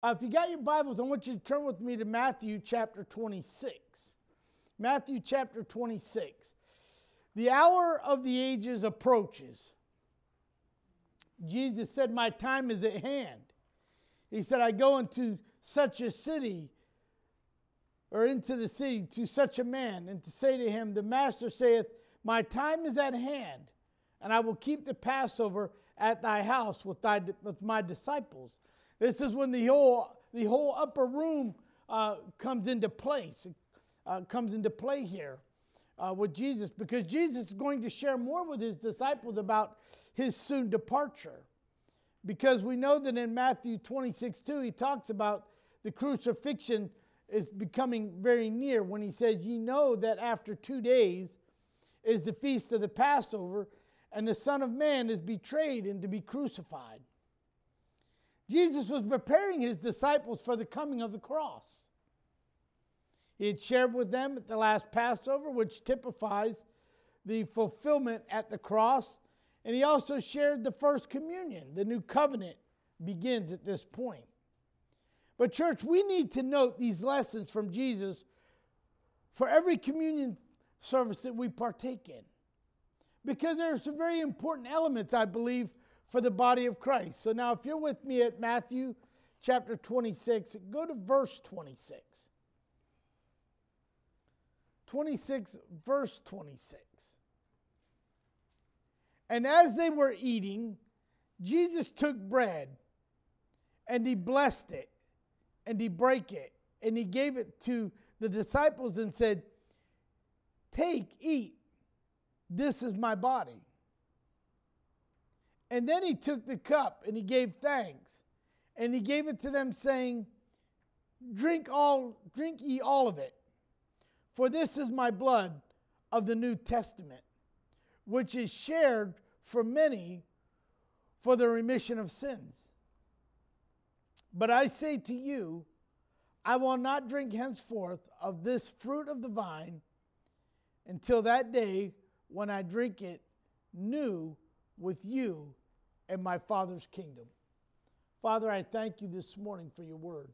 Uh, if you got your Bibles, I want you to turn with me to Matthew chapter 26. Matthew chapter 26. The hour of the ages approaches. Jesus said, My time is at hand. He said, I go into such a city or into the city to such a man and to say to him, The master saith, My time is at hand, and I will keep the Passover at thy house with, thy, with my disciples. This is when the whole, the whole upper room uh, comes into place, uh, comes into play here uh, with Jesus, because Jesus is going to share more with his disciples about his soon departure. Because we know that in Matthew 26 2, he talks about the crucifixion is becoming very near when he says, Ye know that after two days is the feast of the Passover, and the Son of Man is betrayed and to be crucified. Jesus was preparing his disciples for the coming of the cross. He had shared with them at the last Passover, which typifies the fulfillment at the cross. And he also shared the first communion. The new covenant begins at this point. But, church, we need to note these lessons from Jesus for every communion service that we partake in. Because there are some very important elements, I believe, for the body of Christ. So now, if you're with me at Matthew chapter 26, go to verse 26. 26, verse 26. And as they were eating, Jesus took bread and he blessed it and he brake it and he gave it to the disciples and said, Take, eat, this is my body. And then he took the cup and he gave thanks and he gave it to them saying, Drink all, drink ye all of it. For this is my blood of the New Testament, which is shared for many for the remission of sins. But I say to you, I will not drink henceforth of this fruit of the vine until that day when I drink it new with you and my Father's kingdom. Father, I thank you this morning for your word.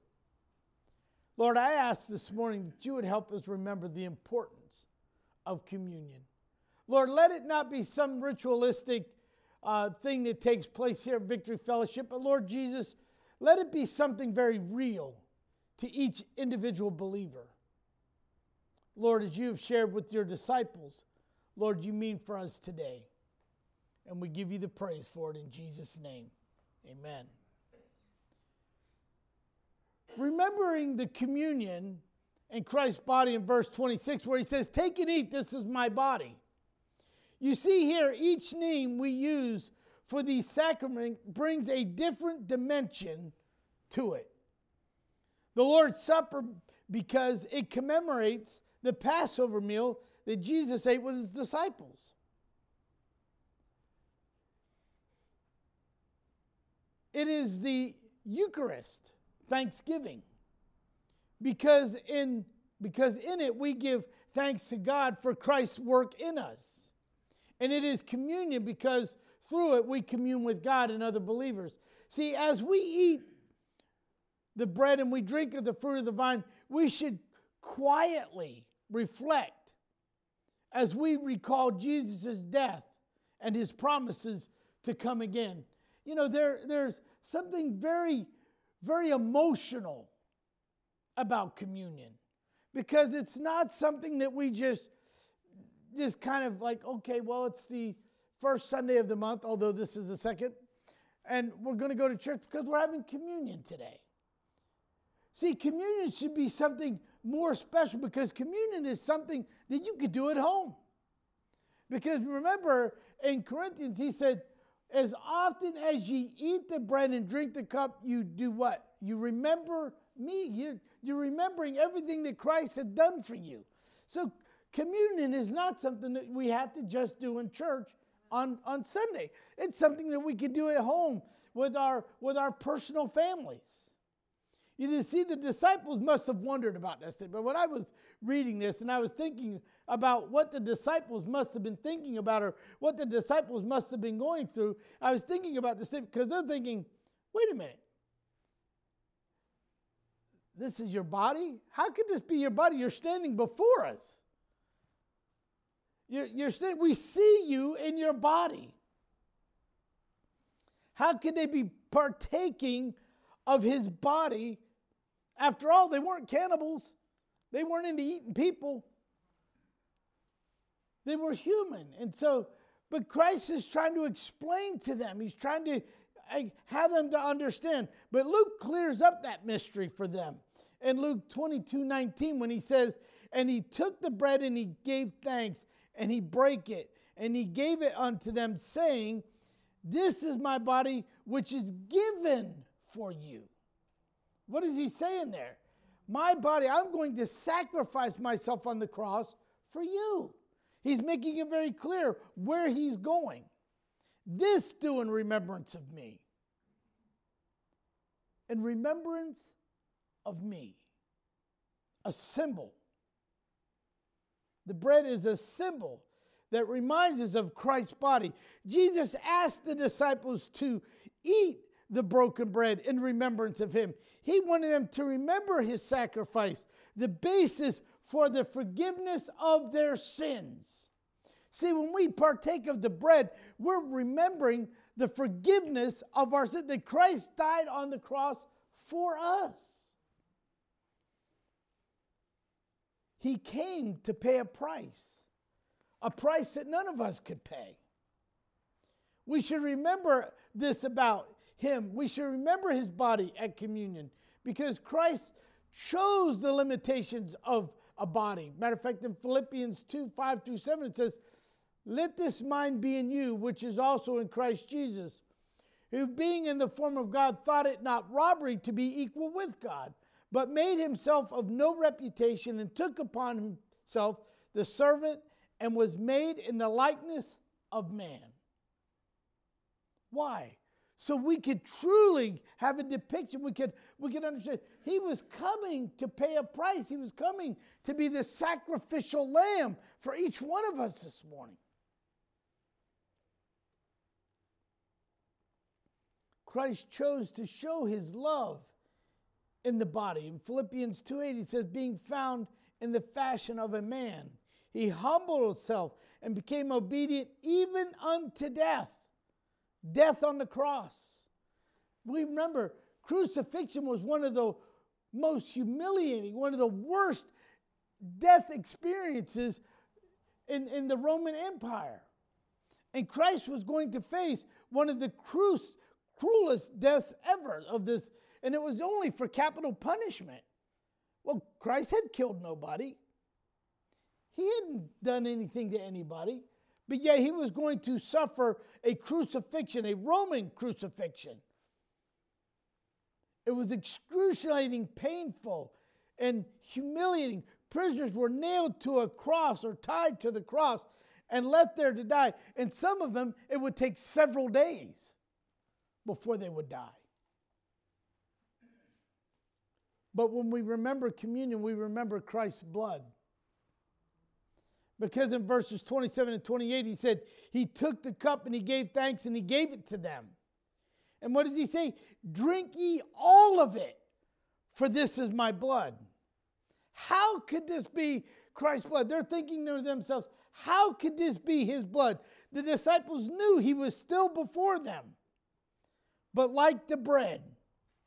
Lord, I ask this morning that you would help us remember the importance of communion. Lord, let it not be some ritualistic uh, thing that takes place here at Victory Fellowship, but Lord Jesus, let it be something very real to each individual believer. Lord, as you have shared with your disciples, Lord, you mean for us today. And we give you the praise for it in Jesus' name. Amen. Remembering the communion in Christ's body in verse 26, where he says, Take and eat, this is my body. You see here, each name we use for the sacrament brings a different dimension to it. The Lord's Supper, because it commemorates the Passover meal that Jesus ate with his disciples. It is the Eucharist, thanksgiving, because in, because in it we give thanks to God for Christ's work in us. And it is communion because through it we commune with God and other believers. See, as we eat the bread and we drink of the fruit of the vine, we should quietly reflect as we recall Jesus' death and his promises to come again. You know, there, there's something very, very emotional about communion. Because it's not something that we just just kind of like okay well it's the first sunday of the month although this is the second and we're going to go to church because we're having communion today. See communion should be something more special because communion is something that you could do at home. Because remember in corinthians he said as often as ye eat the bread and drink the cup, you do what? You remember me. You're, you're remembering everything that Christ had done for you. So communion is not something that we have to just do in church on, on Sunday. It's something that we can do at home with our, with our personal families. You see, the disciples must have wondered about this. But when I was reading this and I was thinking about what the disciples must have been thinking about or what the disciples must have been going through, I was thinking about this because they're thinking, wait a minute. This is your body? How could this be your body? You're standing before us. You're, you're standing, we see you in your body. How could they be partaking of his body? After all, they weren't cannibals, they weren't into eating people, they were human. And so, but Christ is trying to explain to them, he's trying to have them to understand. But Luke clears up that mystery for them. In Luke 22 19, when he says, And he took the bread and he gave thanks, and he brake it, and he gave it unto them, saying, This is my body, which is given for you. What is he saying there? My body, I'm going to sacrifice myself on the cross for you. He's making it very clear where he's going. This do in remembrance of me. In remembrance of me. A symbol. The bread is a symbol that reminds us of Christ's body. Jesus asked the disciples to eat the broken bread in remembrance of him. He wanted them to remember his sacrifice, the basis for the forgiveness of their sins. See, when we partake of the bread, we're remembering the forgiveness of our sins, that Christ died on the cross for us. He came to pay a price, a price that none of us could pay. We should remember this about him. We should remember his body at communion because Christ chose the limitations of a body. Matter of fact, in Philippians 2 5 through 7, it says, let this mind be in you, which is also in Christ Jesus, who being in the form of God thought it not robbery to be equal with God, but made himself of no reputation and took upon himself the servant and was made in the likeness of man. Why? So we could truly have a depiction. We could, we could understand. He was coming to pay a price. He was coming to be the sacrificial lamb for each one of us this morning. Christ chose to show his love in the body. In Philippians 2:8 he says being found in the fashion of a man, he humbled himself and became obedient even unto death. Death on the cross. We remember crucifixion was one of the most humiliating, one of the worst death experiences in, in the Roman Empire. And Christ was going to face one of the crucial cruelest deaths ever of this, and it was only for capital punishment. Well, Christ had killed nobody. He hadn't done anything to anybody, but yet he was going to suffer a crucifixion, a Roman crucifixion. It was excruciating, painful, and humiliating. Prisoners were nailed to a cross or tied to the cross and left there to die. And some of them, it would take several days before they would die. But when we remember communion, we remember Christ's blood. Because in verses 27 and 28, he said, He took the cup and he gave thanks and he gave it to them. And what does he say? Drink ye all of it, for this is my blood. How could this be Christ's blood? They're thinking to themselves, How could this be his blood? The disciples knew he was still before them. But like the bread,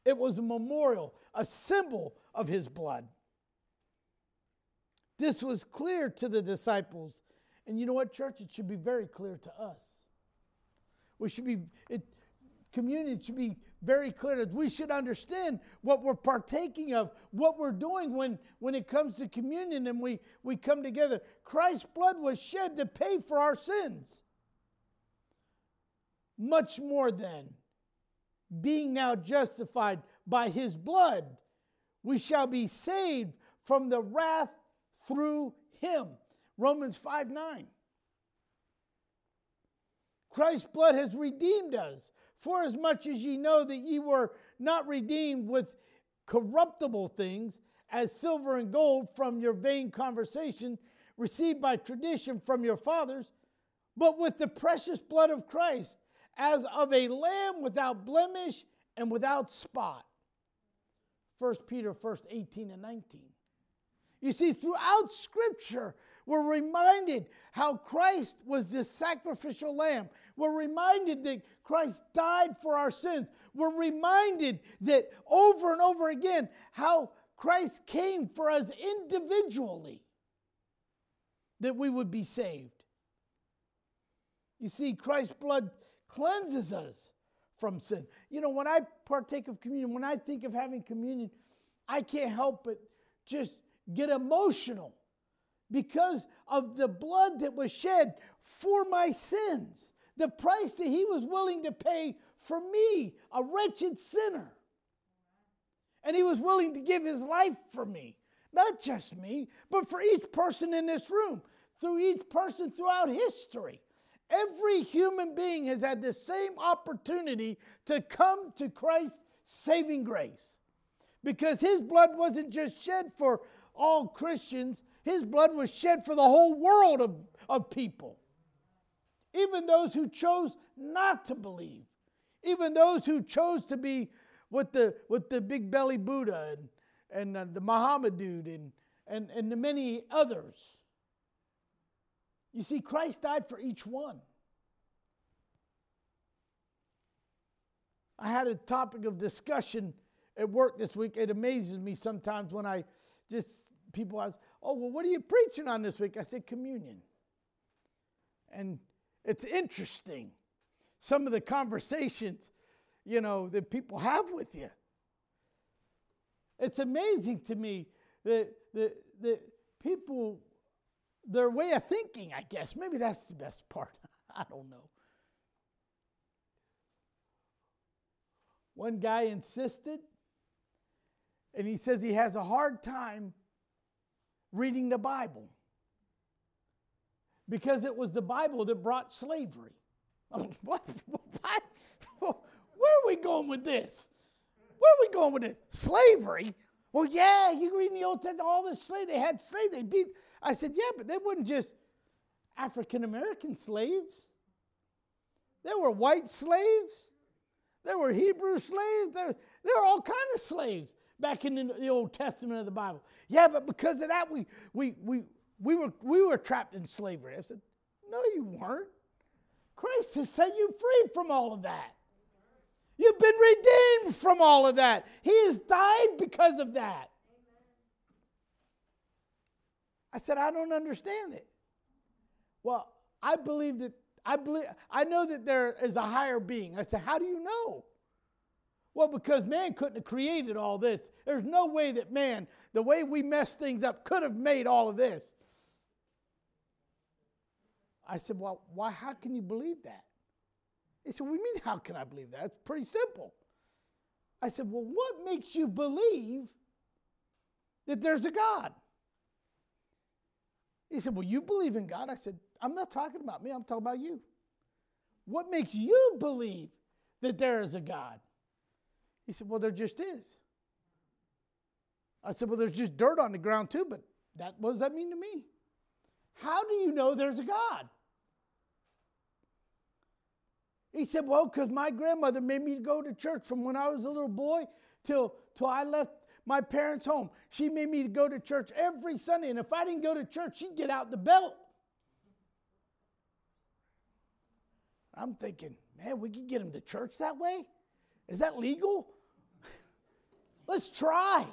it was a memorial, a symbol of his blood. This was clear to the disciples. And you know what, church? It should be very clear to us. We should be, it, communion should be very clear that we should understand what we're partaking of, what we're doing when, when it comes to communion and we, we come together. Christ's blood was shed to pay for our sins. Much more than being now justified by his blood, we shall be saved from the wrath through him. Romans 5 9. Christ's blood has redeemed us, for as much as ye know that ye were not redeemed with corruptible things, as silver and gold from your vain conversation received by tradition from your fathers, but with the precious blood of Christ as of a lamb without blemish and without spot. 1 Peter 1st 18 and 19. You see, throughout Scripture, we're reminded how Christ was this sacrificial lamb. We're reminded that Christ died for our sins. We're reminded that over and over again how Christ came for us individually that we would be saved. You see, Christ's blood cleanses us from sin. You know, when I partake of communion, when I think of having communion, I can't help but just get emotional because of the blood that was shed for my sins, the price that he was willing to pay for me, a wretched sinner. And he was willing to give his life for me, not just me, but for each person in this room, through each person throughout history. Every human being has had the same opportunity to come to Christ's saving grace. Because his blood wasn't just shed for all Christians, his blood was shed for the whole world of, of people. Even those who chose not to believe, even those who chose to be with the, with the big belly Buddha and, and uh, the Muhammad dude and, and, and the many others. You see, Christ died for each one. I had a topic of discussion at work this week. It amazes me sometimes when I just, people ask, Oh, well, what are you preaching on this week? I said, Communion. And it's interesting, some of the conversations, you know, that people have with you. It's amazing to me that, that, that people their way of thinking, I guess. Maybe that's the best part. I don't know. One guy insisted, and he says he has a hard time reading the Bible because it was the Bible that brought slavery. what? what? Where are we going with this? Where are we going with this? Slavery? Well, yeah, you read in the Old Testament, all the slaves, they had slaves, they beat. I said, yeah, but they weren't just African American slaves. There were white slaves. There were Hebrew slaves. There, there were all kinds of slaves back in the, Old Testament of the Bible. Yeah, but because of that, we, we, we, we, were, we were trapped in slavery. I said, no, you weren't. Christ has set you free from all of that. You've been redeemed from all of that. He has died because of that. I said, I don't understand it. Well, I believe that I believe I know that there is a higher being. I said, How do you know? Well, because man couldn't have created all this. There's no way that man, the way we mess things up, could have made all of this. I said, Well, why how can you believe that? He said, What do you mean, how can I believe that? It's pretty simple. I said, Well, what makes you believe that there's a God? He said, Well, you believe in God? I said, I'm not talking about me, I'm talking about you. What makes you believe that there is a God? He said, Well, there just is. I said, Well, there's just dirt on the ground too, but that what does that mean to me? How do you know there's a God? He said, Well, because my grandmother made me go to church from when I was a little boy till, till I left my parents' home. She made me go to church every Sunday. And if I didn't go to church, she'd get out the belt. I'm thinking, man, we could get him to church that way? Is that legal? Let's try.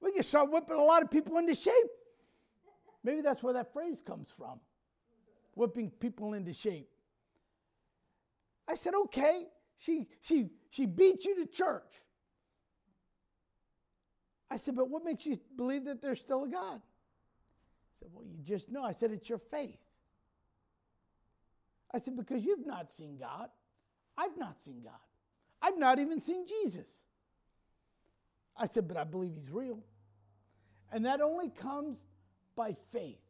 We can start whipping a lot of people into shape. Maybe that's where that phrase comes from whipping people into shape. I said, okay. She, she, she beat you to church. I said, but what makes you believe that there's still a God? He said, well, you just know. I said, it's your faith. I said, because you've not seen God. I've not seen God. I've not even seen Jesus. I said, but I believe he's real. And that only comes by faith,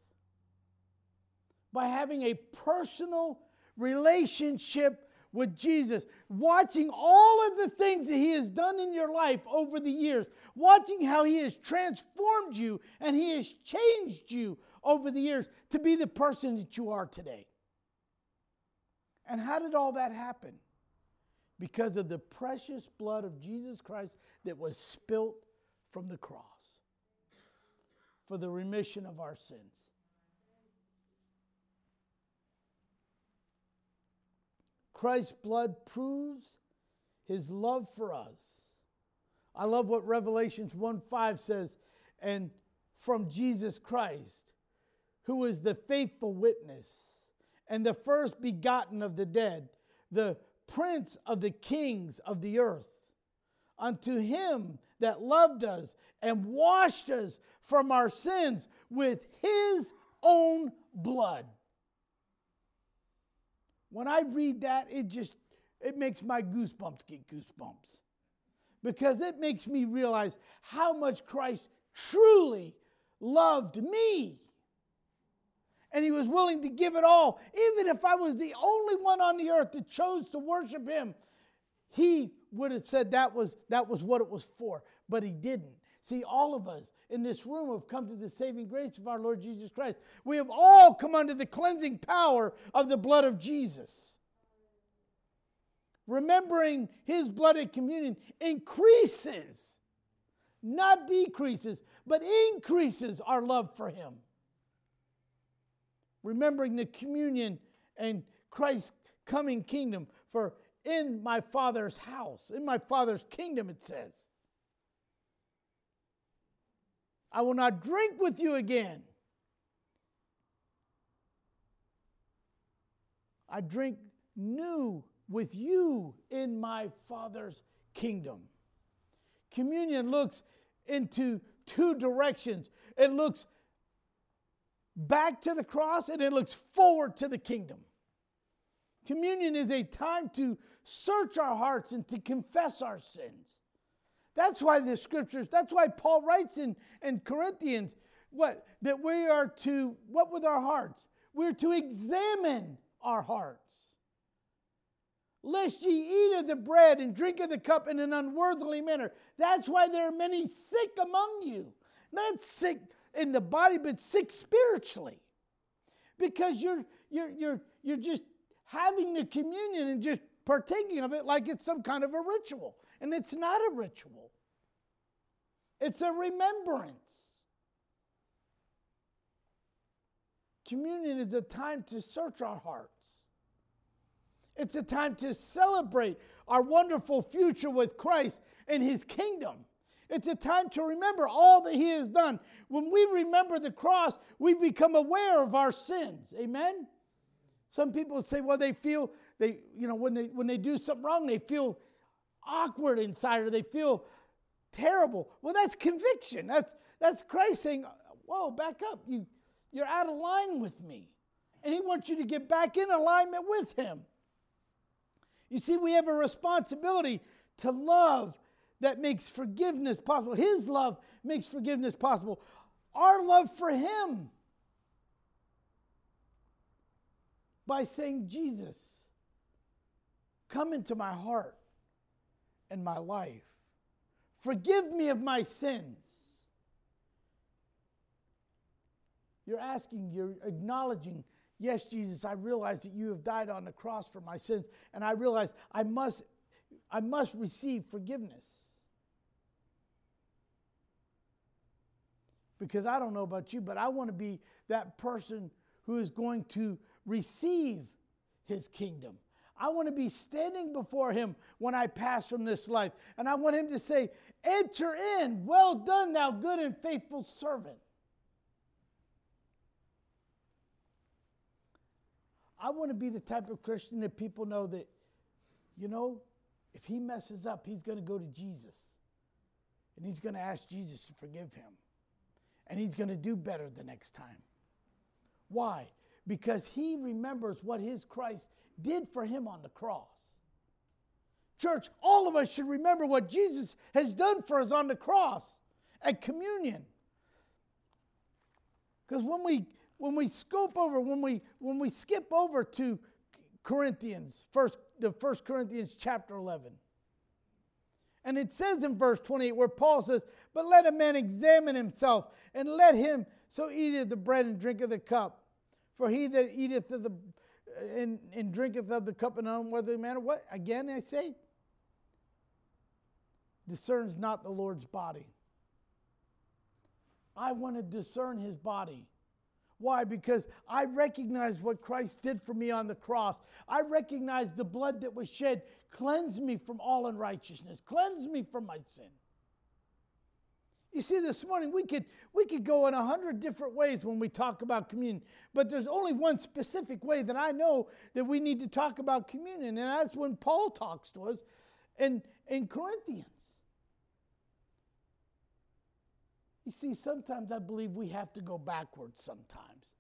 by having a personal relationship with Jesus, watching all of the things that He has done in your life over the years, watching how He has transformed you and He has changed you over the years to be the person that you are today. And how did all that happen? Because of the precious blood of Jesus Christ that was spilt from the cross for the remission of our sins. Christ's blood proves his love for us. I love what Revelations 1 5 says, and from Jesus Christ, who is the faithful witness and the first begotten of the dead, the prince of the kings of the earth. Unto him that loved us and washed us from our sins with his own blood. When I read that, it just it makes my goosebumps get goosebumps. Because it makes me realize how much Christ truly loved me. And he was willing to give it all. Even if I was the only one on the earth that chose to worship him, he would have said that was, that was what it was for. But he didn't. See, all of us in this room have come to the saving grace of our Lord Jesus Christ. We have all come under the cleansing power of the blood of Jesus. Remembering his blood at communion increases, not decreases, but increases our love for him. Remembering the communion and Christ's coming kingdom, for in my Father's house, in my Father's kingdom, it says. I will not drink with you again. I drink new with you in my Father's kingdom. Communion looks into two directions it looks back to the cross and it looks forward to the kingdom. Communion is a time to search our hearts and to confess our sins. That's why the scriptures, that's why Paul writes in, in Corinthians what that we are to what with our hearts? We're to examine our hearts. Lest ye eat of the bread and drink of the cup in an unworthily manner. That's why there are many sick among you. Not sick in the body, but sick spiritually. Because you're you're you're you're just having the communion and just partaking of it like it's some kind of a ritual. And it's not a ritual, it's a remembrance. Communion is a time to search our hearts. It's a time to celebrate our wonderful future with Christ and His kingdom. It's a time to remember all that He has done. When we remember the cross, we become aware of our sins. Amen? Some people say, well, they feel they, you know, when they when they do something wrong, they feel awkward inside or they feel terrible. Well, that's conviction. That's that's Christ saying, Whoa, back up. You you're out of line with me. And he wants you to get back in alignment with him. You see, we have a responsibility to love that makes forgiveness possible. His love makes forgiveness possible. Our love for him by saying, Jesus, come into my heart and my life. Forgive me of my sins. You're asking, you're acknowledging, yes, Jesus, I realize that you have died on the cross for my sins, and I realize I must, I must receive forgiveness. Because I don't know about you, but I want to be that person who is going to receive his kingdom. I want to be standing before him when I pass from this life. And I want him to say, Enter in, well done, thou good and faithful servant. I want to be the type of Christian that people know that, you know, if he messes up, he's going to go to Jesus. And he's going to ask Jesus to forgive him. And he's going to do better the next time. Why? because he remembers what his Christ did for him on the cross. Church, all of us should remember what Jesus has done for us on the cross at communion. Because when we when we scope over, when we when we skip over to Corinthians, first the first Corinthians chapter 11. And it says in verse 28 where Paul says, But let a man examine himself, and let him so eat of the bread and drink of the cup. For he that eateth of the and, and drinketh of the cup in an unworthy manner, what again I say? Discerns not the Lord's body. I want to discern his body. Why? Because I recognize what Christ did for me on the cross. I recognize the blood that was shed cleansed me from all unrighteousness, cleansed me from my sin. You see, this morning we could we could go in a hundred different ways when we talk about communion, but there's only one specific way that I know that we need to talk about communion, and that's when Paul talks to us in, in Corinthians. You see, sometimes I believe we have to go backwards sometimes,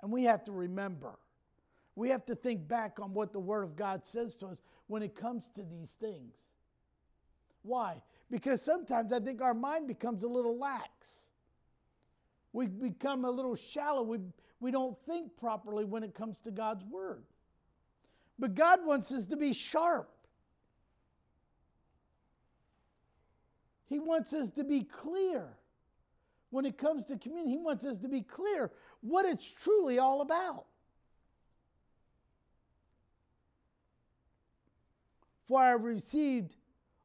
and we have to remember. We have to think back on what the Word of God says to us when it comes to these things. Why? Because sometimes I think our mind becomes a little lax. We become a little shallow. We, we don't think properly when it comes to God's word. But God wants us to be sharp. He wants us to be clear. When it comes to communion, He wants us to be clear what it's truly all about. For I received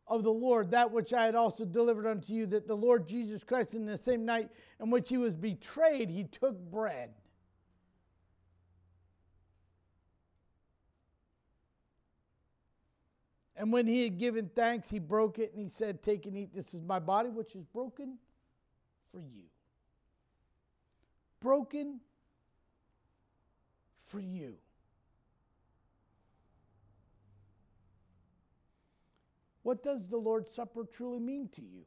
of the Lord, that which I had also delivered unto you, that the Lord Jesus Christ, in the same night in which he was betrayed, he took bread. And when he had given thanks, he broke it and he said, Take and eat. This is my body, which is broken for you. Broken for you. What does the Lord's Supper truly mean to you?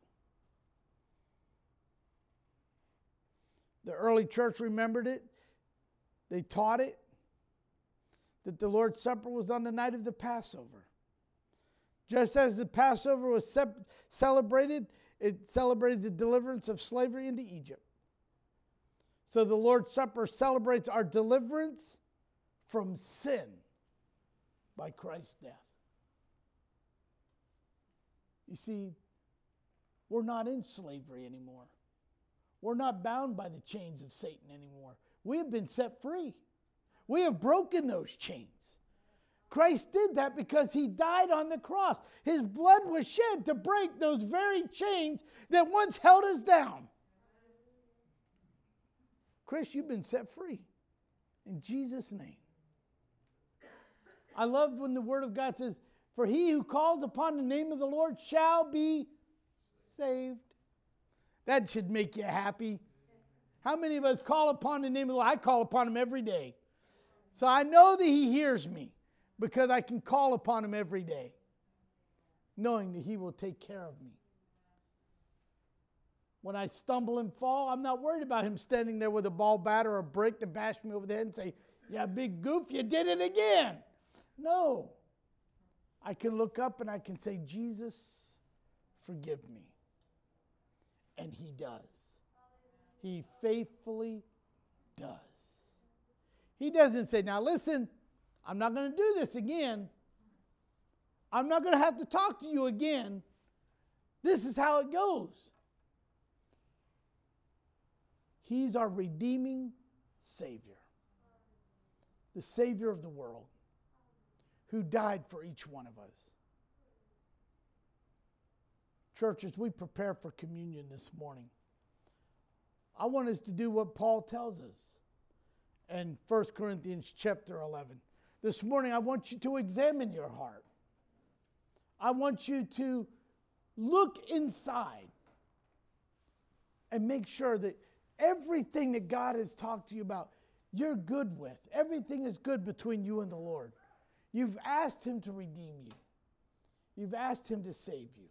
The early church remembered it, they taught it, that the Lord's Supper was on the night of the Passover. Just as the Passover was celebrated, it celebrated the deliverance of slavery into Egypt. So the Lord's Supper celebrates our deliverance from sin by Christ's death. You see, we're not in slavery anymore. We're not bound by the chains of Satan anymore. We have been set free. We have broken those chains. Christ did that because he died on the cross. His blood was shed to break those very chains that once held us down. Chris, you've been set free in Jesus' name. I love when the Word of God says, for he who calls upon the name of the Lord shall be saved. That should make you happy. How many of us call upon the name of the Lord? I call upon him every day. So I know that he hears me because I can call upon him every day, knowing that he will take care of me. When I stumble and fall, I'm not worried about him standing there with a ball bat or a brick to bash me over the head and say, Yeah, big goof, you did it again. No. I can look up and I can say, Jesus, forgive me. And He does. He faithfully does. He doesn't say, now listen, I'm not going to do this again. I'm not going to have to talk to you again. This is how it goes. He's our redeeming Savior, the Savior of the world who died for each one of us. Church, as we prepare for communion this morning, I want us to do what Paul tells us in 1 Corinthians chapter 11. This morning, I want you to examine your heart. I want you to look inside and make sure that everything that God has talked to you about, you're good with. Everything is good between you and the Lord. You've asked Him to redeem you, you've asked Him to save you.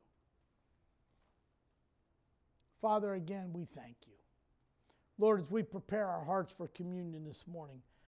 Father, again, we thank you. Lord, as we prepare our hearts for communion this morning,